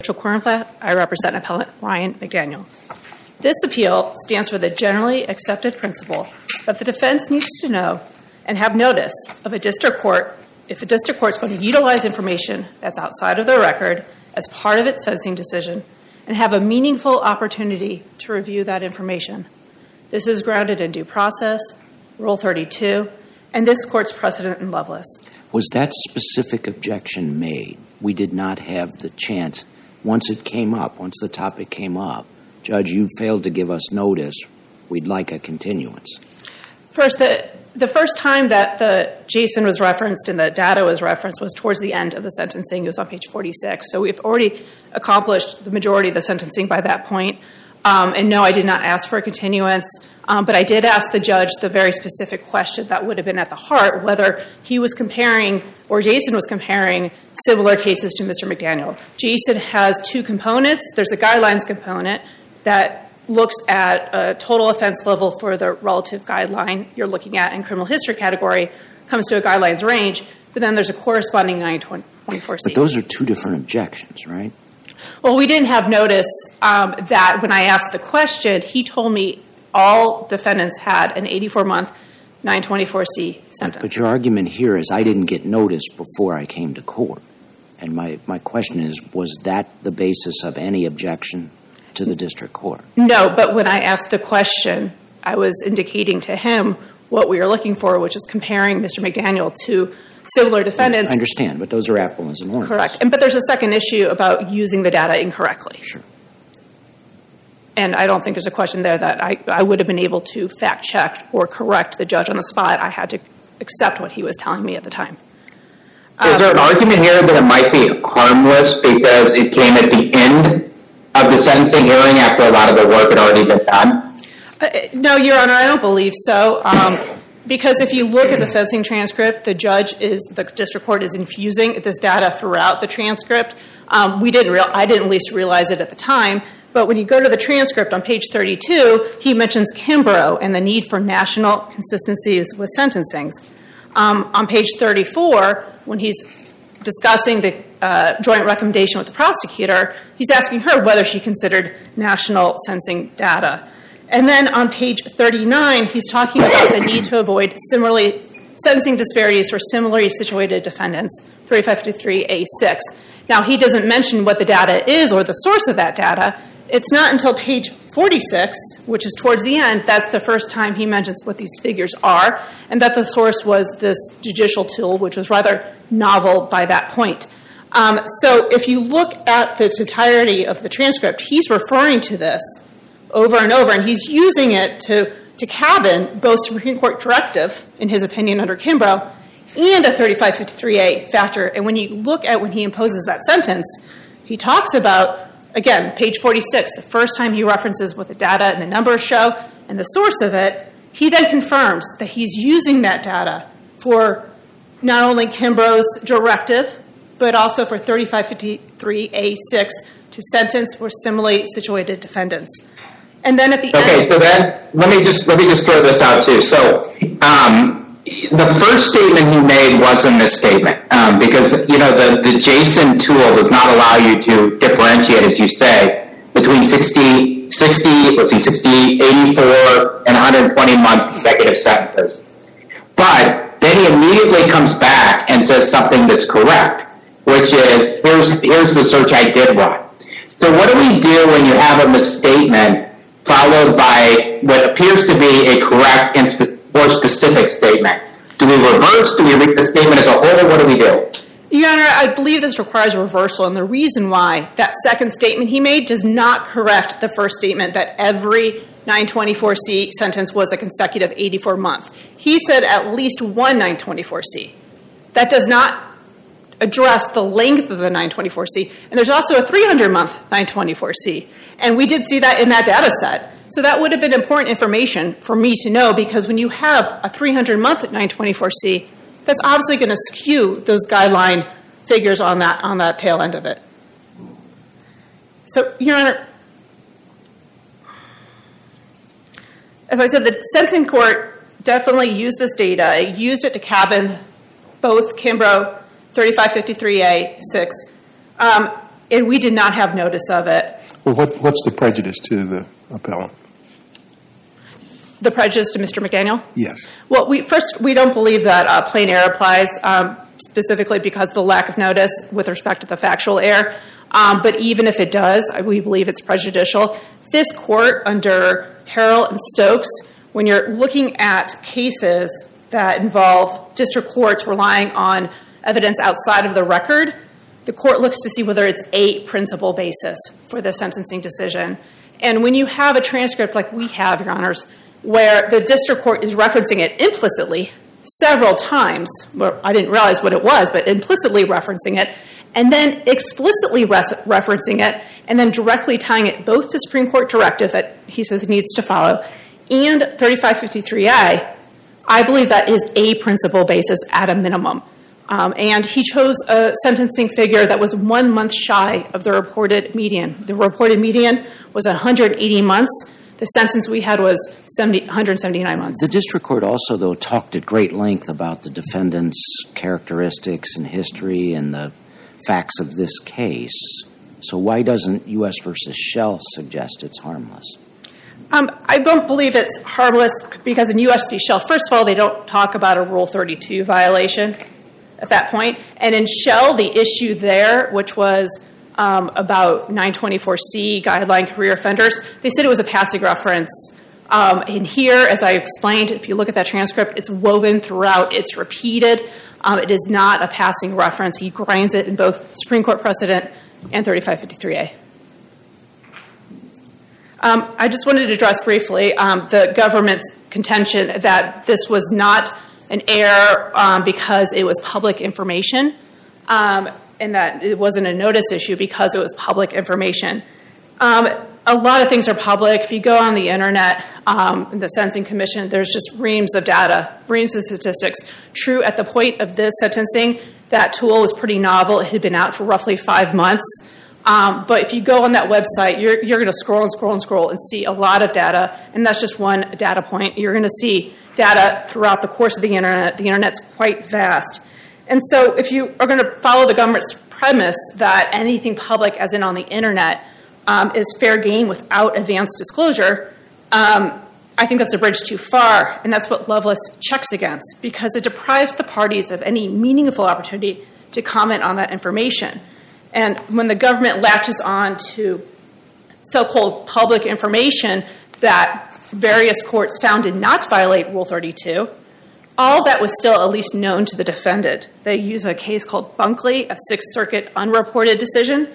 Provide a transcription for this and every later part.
Rachel Kornblatt. I represent appellant Ryan McDaniel. This appeal stands for the generally accepted principle that the defense needs to know and have notice of a district court if a district court is going to utilize information that's outside of their record as part of its sentencing decision and have a meaningful opportunity to review that information. This is grounded in due process, Rule 32, and this court's precedent in Lovelace. Was that specific objection made? We did not have the chance. Once it came up, once the topic came up, Judge, you failed to give us notice. We'd like a continuance. First, the, the first time that the JSIN was referenced and the data was referenced was towards the end of the sentencing. It was on page 46. So we've already accomplished the majority of the sentencing by that point. Um, and no, I did not ask for a continuance, um, but I did ask the judge the very specific question that would have been at the heart whether he was comparing or JSIN was comparing similar cases to Mr. McDaniel. JSIN has two components. There's a guidelines component that looks at a total offense level for the relative guideline you're looking at in criminal history category, comes to a guidelines range, but then there's a corresponding 924C. But those are two different objections, right? Well, we didn't have notice um, that when I asked the question, he told me all defendants had an 84 month 924C sentence. But your argument here is I didn't get notice before I came to court. And my, my question is was that the basis of any objection to the district court? No, but when I asked the question, I was indicating to him what we were looking for, which is comparing Mr. McDaniel to similar defendants. I understand, but those are apples and oranges. Correct. And, but there's a second issue about using the data incorrectly. Sure. And I don't think there's a question there that I, I would have been able to fact check or correct the judge on the spot. I had to accept what he was telling me at the time. Is there an argument here that it might be harmless because it came at the end of the sentencing hearing after a lot of the work had already been done? Uh, no, Your Honor, I don't believe so. Um, because if you look at the sentencing transcript, the judge is, the district court is infusing this data throughout the transcript. Um, we didn't real, I didn't at least realize it at the time, but when you go to the transcript on page 32, he mentions Kimbrough and the need for national consistencies with sentencings. Um, on page 34, when he's discussing the uh, joint recommendation with the prosecutor, he's asking her whether she considered national sentencing data. And then on page 39, he's talking about the need to avoid similarly sentencing disparities for similarly situated defendants, 3553A6. Now, he doesn't mention what the data is or the source of that data, it's not until page 46, which is towards the end, that's the first time he mentions what these figures are, and that the source was this judicial tool, which was rather novel by that point. Um, so if you look at the entirety of the transcript, he's referring to this over and over, and he's using it to, to cabin both Supreme Court directive, in his opinion, under Kimbrough, and a 3553A factor. And when you look at when he imposes that sentence, he talks about again, page 46, the first time he references what the data and the numbers show and the source of it, he then confirms that he's using that data for not only Kimbrough's directive, but also for 3553A6 to sentence for similarly situated defendants. And then at the okay, end. so then let me just let me just throw this out too. So um, the first statement he made was a misstatement um, because you know the, the JSIN tool does not allow you to differentiate, as you say, between 60, 60 let's see, 60, 84, and 120 month consecutive sentences. But then he immediately comes back and says something that's correct, which is here's here's the search I did run. So what do we do when you have a misstatement followed by what appears to be a correct and specific more specific statement? Do we reverse? Do we read the statement as a whole? Or what do we do? Your Honor, I believe this requires a reversal, and the reason why that second statement he made does not correct the first statement that every 924C sentence was a consecutive 84 month. He said at least one 924C. That does not address the length of the 924C, and there's also a 300 month 924C. And we did see that in that data set. So that would have been important information for me to know because when you have a 300 month 924C, that's obviously going to skew those guideline figures on that on that tail end of it. So, Your Honor, as I said, the sentencing court definitely used this data. It used it to cabin both Kimbrough 3553A 6. Um, And we did not have notice of it. Well, what, what's the prejudice to the appellant? The prejudice to Mr. McDaniel? Yes. Well, we, first, we don't believe that uh, plain error applies, um, specifically because of the lack of notice with respect to the factual error. Um, but even if it does, we believe it's prejudicial. This court, under Harrell and Stokes, when you're looking at cases that involve district courts relying on evidence outside of the record, the court looks to see whether it's a principal basis for the sentencing decision. And when you have a transcript like we have, Your Honors, where the district court is referencing it implicitly several times, well, I didn't realize what it was, but implicitly referencing it, and then explicitly referencing it, and then directly tying it both to Supreme Court directive that he says needs to follow and 3553A, I believe that is a principal basis at a minimum. Um, and he chose a sentencing figure that was one month shy of the reported median. The reported median was 180 months. The sentence we had was 70, 179 months. The district court also, though, talked at great length about the defendant's characteristics and history and the facts of this case. So why doesn't U.S. versus Shell suggest it's harmless? Um, I don't believe it's harmless because in U.S. v. Shell, first of all, they don't talk about a Rule 32 violation at that point. And in Shell, the issue there, which was um, about 924C guideline career offenders, they said it was a passing reference. Um, and here, as I explained, if you look at that transcript, it's woven throughout, it's repeated. Um, it is not a passing reference. He grinds it in both Supreme Court precedent and 3553A. Um, I just wanted to address briefly um, the government's contention that this was not an error um, because it was public information um, and that it wasn't a notice issue because it was public information. Um, a lot of things are public. If you go on the internet, um, the Sentencing Commission, there's just reams of data, reams of statistics. True, at the point of this sentencing, that tool was pretty novel. It had been out for roughly five months. Um, but if you go on that website, you're, you're going to scroll and scroll and scroll and see a lot of data, and that's just one data point. You're going to see data throughout the course of the internet. The internet's quite vast. And so, if you are going to follow the government's premise that anything public, as in on the internet, um, is fair game without advanced disclosure, um, I think that's a bridge too far, and that's what Lovelace checks against because it deprives the parties of any meaningful opportunity to comment on that information. And when the government latches on to so called public information that various courts found did not violate Rule 32, all that was still at least known to the defendant. They use a case called Bunkley, a Sixth Circuit unreported decision.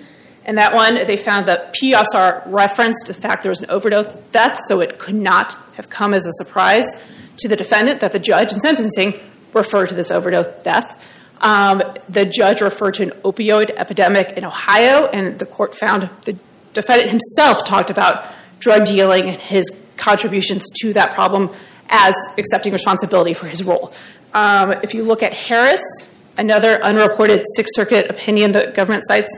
In that one, they found that PSR referenced the fact there was an overdose death, so it could not have come as a surprise to the defendant that the judge in sentencing referred to this overdose death. Um, the judge referred to an opioid epidemic in Ohio, and the court found the defendant himself talked about drug dealing and his contributions to that problem as accepting responsibility for his role. Um, if you look at Harris, another unreported Sixth Circuit opinion that government cites,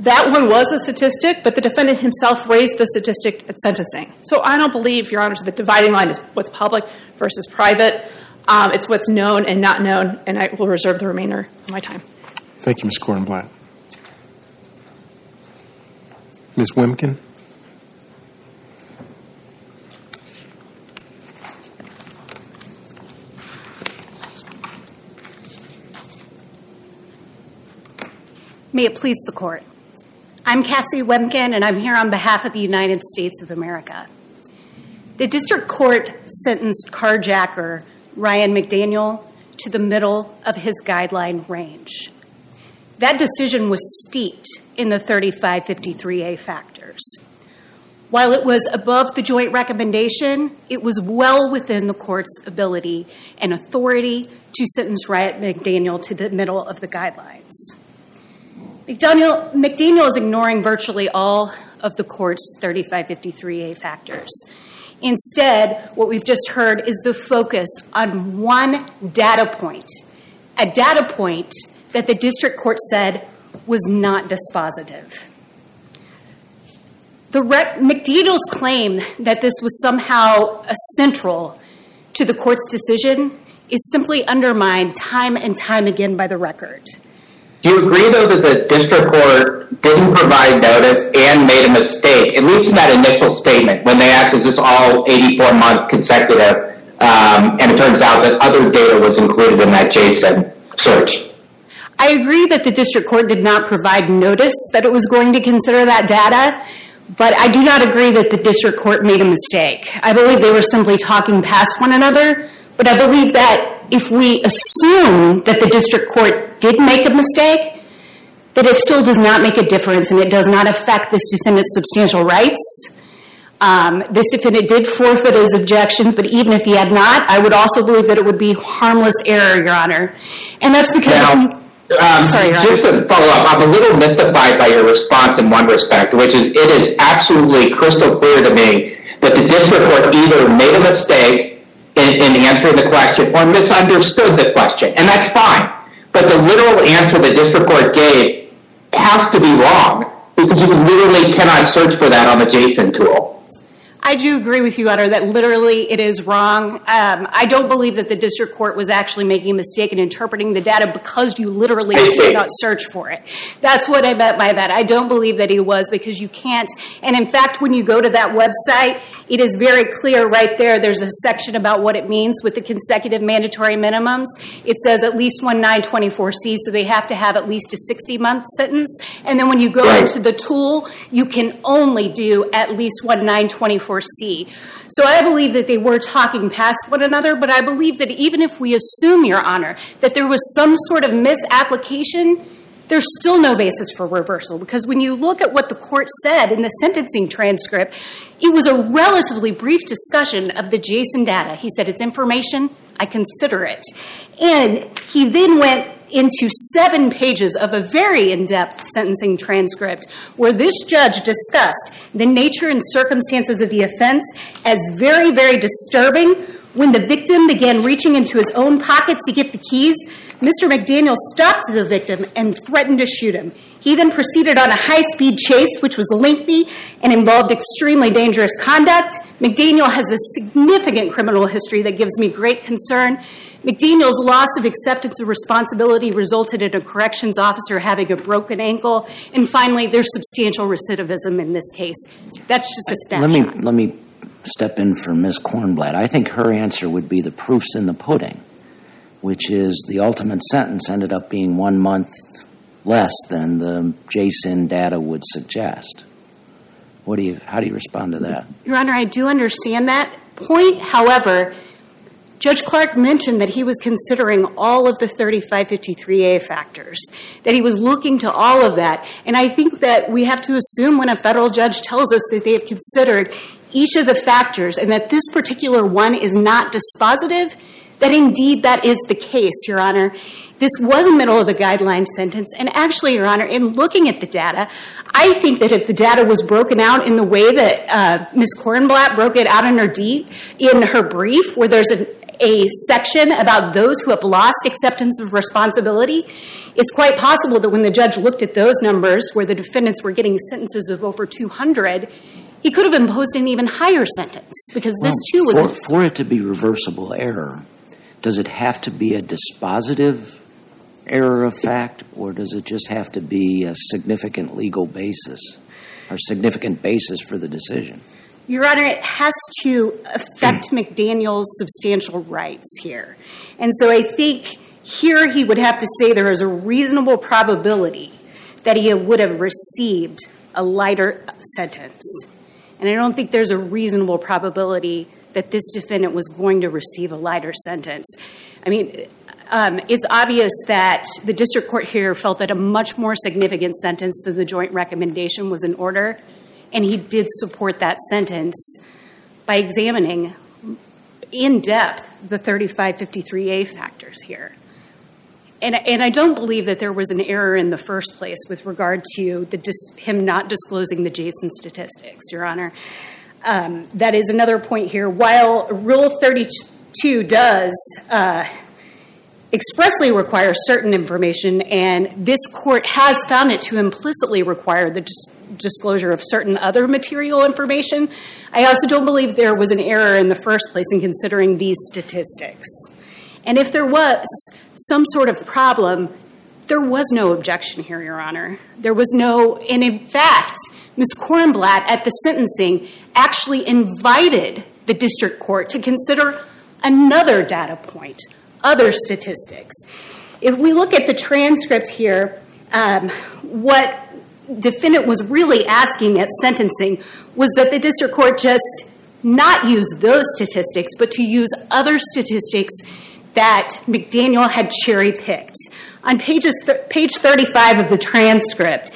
that one was a statistic, but the defendant himself raised the statistic at sentencing. So I don't believe, Your Honors, that the dividing line is what's public versus private. Um, it's what's known and not known, and I will reserve the remainder of my time. Thank you, Ms. Cornblatt. Ms. Wiemken? May it please the court. I'm Cassie Wiemken, and I'm here on behalf of the United States of America. The district court sentenced carjacker Ryan McDaniel to the middle of his guideline range. That decision was steeped in the 3553A factors. While it was above the joint recommendation, it was well within the court's ability and authority to sentence Ryan McDaniel to the middle of the guidelines. McDaniel, McDaniel is ignoring virtually all of the court's 3553A factors. Instead, what we've just heard is the focus on one data point, a data point that the district court said was not dispositive. The rec- McDaniel's claim that this was somehow central to the court's decision is simply undermined time and time again by the record. Do you agree, though, that the district court didn't provide notice and made a mistake, at least in that initial statement, when they asked, is this all 84-month consecutive, um, and it turns out that other data was included in that JSIN search? I agree that the district court did not provide notice that it was going to consider that data, but I do not agree that the district court made a mistake. I believe they were simply talking past one another, but I believe that if we assume that the district court did make a mistake, that it still does not make a difference and it does not affect this defendant's substantial rights. Um, this defendant did forfeit his objections, but even if he had not, I would also believe that it would be harmless error, Your Honor. And that's because... Now, um, just to follow up, I'm a little mystified by your response in one respect, which is it is absolutely crystal clear to me that the district court either made a mistake in answering the question or misunderstood the question, and that's fine. But the literal answer the district court gave has to be wrong, because you literally cannot search for that on the JSIN tool. I do agree with you, Honor, that literally it is wrong. Um, I don't believe that the district court was actually making a mistake in interpreting the data because you literally did not search for it. That's what I meant by that. I don't believe that he was because you can't. And in fact, when you go to that website, it is very clear right there. There's a section about what it means with the consecutive mandatory minimums. It says at least one 924C, so they have to have at least a 60-month sentence. And then when you go into the tool, you can only do at least one 924C. So I believe that they were talking past one another, but I believe that even if we assume, Your Honor, that there was some sort of misapplication, there's still no basis for reversal. Because when you look at what the court said in the sentencing transcript, it was a relatively brief discussion of the JSIN data. He said, it's information. I consider it. And he then went into seven pages of a very in-depth sentencing transcript where this judge discussed the nature and circumstances of the offense as very, very disturbing. When the victim began reaching into his own pocket to get the keys, Mr. McDaniel stopped the victim and threatened to shoot him. He then proceeded on a high-speed chase, which was lengthy and involved extremely dangerous conduct. McDaniel has a significant criminal history that gives me great concern. McDaniel's loss of acceptance of responsibility resulted in a corrections officer having a broken ankle. And finally, there's substantial recidivism in this case. That's just a snapshot. Let me let me step in for Ms. Kornblatt. I think her answer would be the proof's in the pudding, which is the ultimate sentence ended up being one month less than the JSIN data would suggest. What do you, How do you respond to that? Your Honor, I do understand that point. However, Judge Clark mentioned that he was considering all of the 3553A factors, that he was looking to all of that. And I think that we have to assume when a federal judge tells us that they have considered each of the factors and that this particular one is not dispositive, that indeed that is the case, Your Honor. This was a middle-of-the-guideline sentence. And actually, Your Honor, in looking at the data, I think that if the data was broken out in the way that uh, Ms. Kornblatt broke it out in her in her brief, where there's a section about those who have lost acceptance of responsibility, it's quite possible that when the judge looked at those numbers, where the defendants were getting sentences of over 200, he could have imposed an even higher sentence. Because this, too, was... For it to be reversible error, does it have to be a dispositive error of fact, or does it just have to be a significant legal basis, or significant basis for the decision? Your Honor, it has to affect mm. McDaniel's substantial rights here. And so I think here he would have to say there is a reasonable probability that he would have received a lighter sentence. And I don't think there's a reasonable probability that this defendant was going to receive a lighter sentence. I mean, um, it's obvious that the district court here felt that a much more significant sentence than the joint recommendation was in order, and he did support that sentence by examining in depth the 3553A factors here. And and I don't believe that there was an error in the first place with regard to him not disclosing the JSIN statistics, Your Honor. Um, that is another point here. While Rule 32 does uh, expressly require certain information, and this court has found it to implicitly require the disclosure of certain other material information, I also don't believe there was an error in the first place in considering these statistics. And if there was some sort of problem, There was no objection here, Your Honor. There was no, and in fact, Ms. Kornblatt at the sentencing actually invited the district court to consider another data point, other statistics. If we look at the transcript here, um, what defendant was really asking at sentencing was that the district court just not use those statistics, but to use other statistics that McDaniel had cherry picked. On pages th- page 35 of the transcript,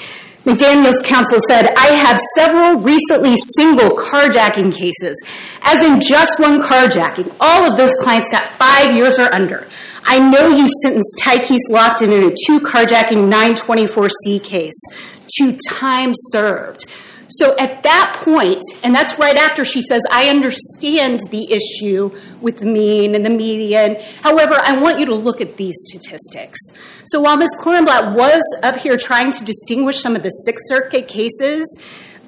McDaniel's counsel said, I have several recently single carjacking cases, as in just one carjacking. All of those clients got five years or under. I know you sentenced Tykees Lofton in a two carjacking 924C case, to time served. So at that point, and that's right after she says, I understand the issue with the mean and the median. However, I want you to look at these statistics. So while Ms. Kornblatt was up here trying to distinguish some of the Sixth Circuit cases,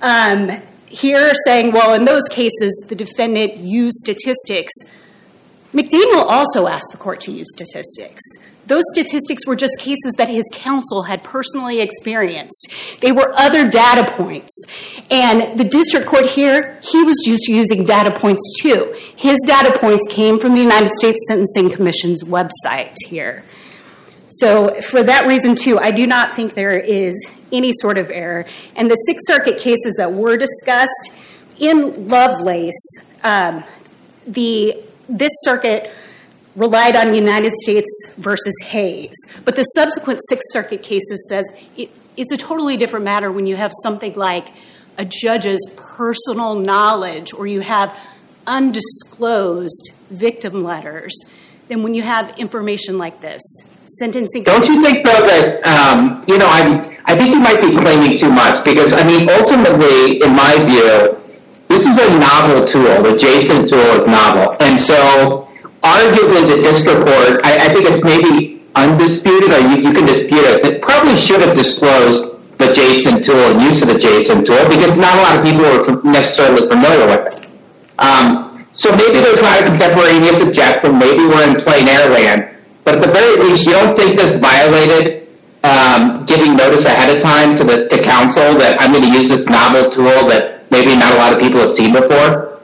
um, here saying, well, in those cases, the defendant used statistics, McDaniel also asked the court to use statistics. Those statistics were just cases that his counsel had personally experienced. They were other data points. And the district court here, he was just using data points too. His data points came from the United States Sentencing Commission's website here. So, for that reason, too, I do not think there is any sort of error. And the Sixth Circuit cases that were discussed in Lovelace, um, the this circuit relied on United States versus Hayes. But the subsequent Sixth Circuit cases says it, it's a totally different matter when you have something like a judge's personal knowledge or you have undisclosed victim letters than when you have information like this. Sentencing. Don't you think, though, that, um, you know, I'm, I think you might be claiming too much because, I mean, ultimately, in my view, this is a novel tool. The JSIN tool is novel. And so arguably the district court, I, think it's maybe undisputed, or you, can dispute it, it probably should have disclosed the JSIN tool and use of the JSIN tool because not a lot of people are necessarily familiar with it. Um, so maybe there's not a contemporaneous objection, maybe we're in plain error land, but at the very least, you don't think this violated um, giving notice ahead of time to the to counsel that I'm going to use this novel tool that maybe not a lot of people have seen before?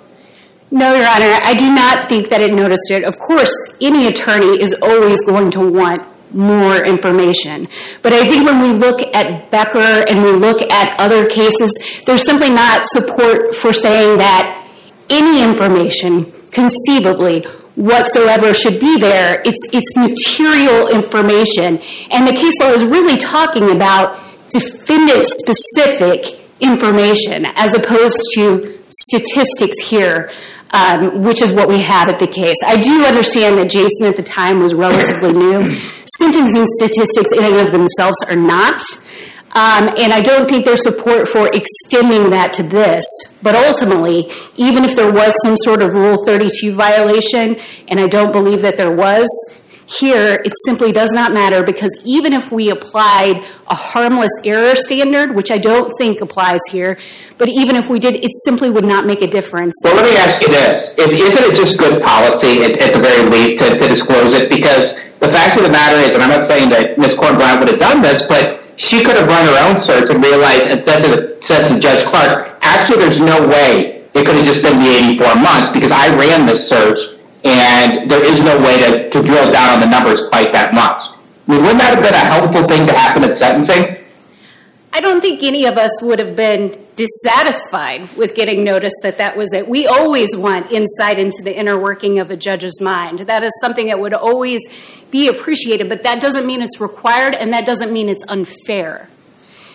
No, Your Honor, I do not think that it noticed it. Of course, any attorney is always going to want more information. But I think when we look at Becker and we look at other cases, there's simply not support for saying that any information conceivably whatsoever should be there. It's, it's material information. And the case law is really talking about defendant specific information as opposed to statistics here um, which is what we had at the case. I do understand that JSIN at the time was relatively new. Sentencing statistics in and of themselves are not. Um, and I don't think there's support for extending that to this. But ultimately, even if there was some sort of Rule 32 violation, and I don't believe that there was, here, it simply does not matter because even if we applied a harmless error standard, which I don't think applies here, but even if we did, it simply would not make a difference. Well, let me ask you this. If, isn't it just good policy, at, at the very least, to, to, disclose it? Because the fact of the matter is, and I'm not saying that Ms. Kornblatt would have done this, but she could have run her own search and realized and said to, the, said to Judge Clark, actually, there's no way it could have just been the 84 months because I ran this search and there is no way to, to drill down on the numbers quite that much. I mean, wouldn't that have been a helpful thing to happen at sentencing? I don't think any of us would have been dissatisfied with getting notice that that was it. We always want insight into the inner working of a judge's mind. That is something that would always be appreciated, but that doesn't mean it's required and that doesn't mean it's unfair.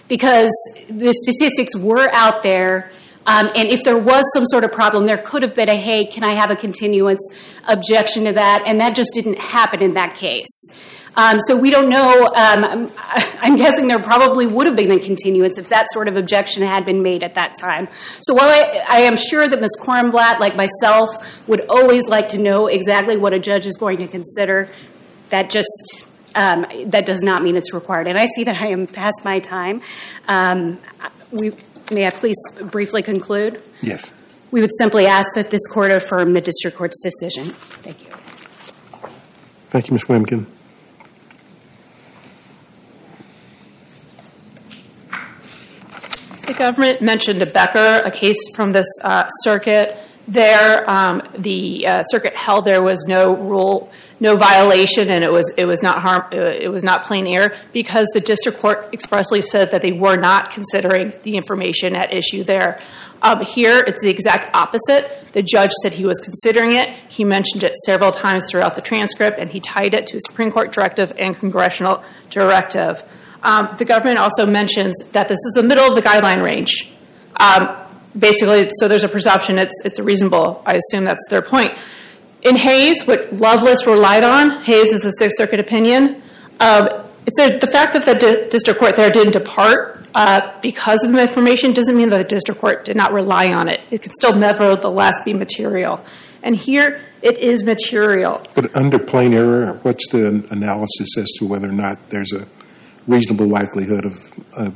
Because the statistics were out there um, and if there was some sort of problem, there could have been a, hey, can I have a continuance objection to that? And that just didn't happen in that case. Um, so we don't know. Um, I'm guessing there probably would have been a continuance if that sort of objection had been made at that time. So while I, I am sure that Ms. Kornblatt, like myself, would always like to know exactly what a judge is going to consider, that just um, that does not mean it's required. And I see that I am past my time. Um, we May I please briefly conclude? Yes. We would simply ask that this court affirm the district court's decision. Thank you. Thank you, Ms. Wiemken. The government mentioned a Becker, a case from this uh, circuit. There, um, the uh, circuit held there was no rule no violation, and it was it was not harm, uh, it was not plain error because the district court expressly said that they were not considering the information at issue there. Um, here, it's the exact opposite. The judge said he was considering it. He mentioned it several times throughout the transcript, and he tied it to a Supreme Court directive and congressional directive. Um, the government also mentions that this is the middle of the guideline range. Um, basically, so there's a presumption it's it's reasonable. I assume that's their point. In Hayes, what Lovelace relied on, Hayes is a Sixth Circuit opinion. Um, it's a, the fact that the di- district court there didn't depart uh, because of the information doesn't mean that the district court did not rely on it. It can still nevertheless be material. And here, it is material. But under plain error, what's the analysis as to whether or not there's a reasonable likelihood of a,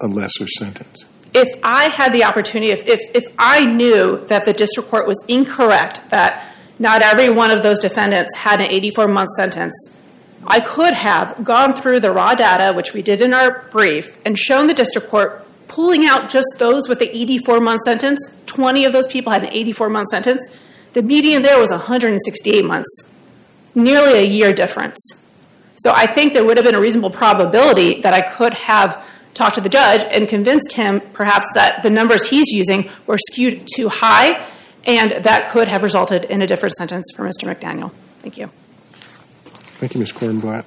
a lesser sentence? if I had the opportunity, if, if, if I knew that the district court was incorrect, that not every one of those defendants had an 84 month sentence, I could have gone through the raw data, which we did in our brief, and shown the district court pulling out just those with the 84 month sentence. 20 of those people had an 84 month sentence. The median there was 168 months, nearly a year difference. So I think there would have been a reasonable probability that I could have talked to the judge and convinced him perhaps that the numbers he's using were skewed too high and that could have resulted in a different sentence for Mr. McDaniel. Thank you. Thank you, Ms. Cornblatt.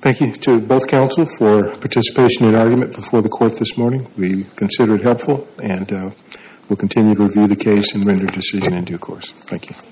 Thank you to both counsel for participation in argument before the court this morning. We consider it helpful, and uh, we'll continue to review the case and render decision in due course. Thank you.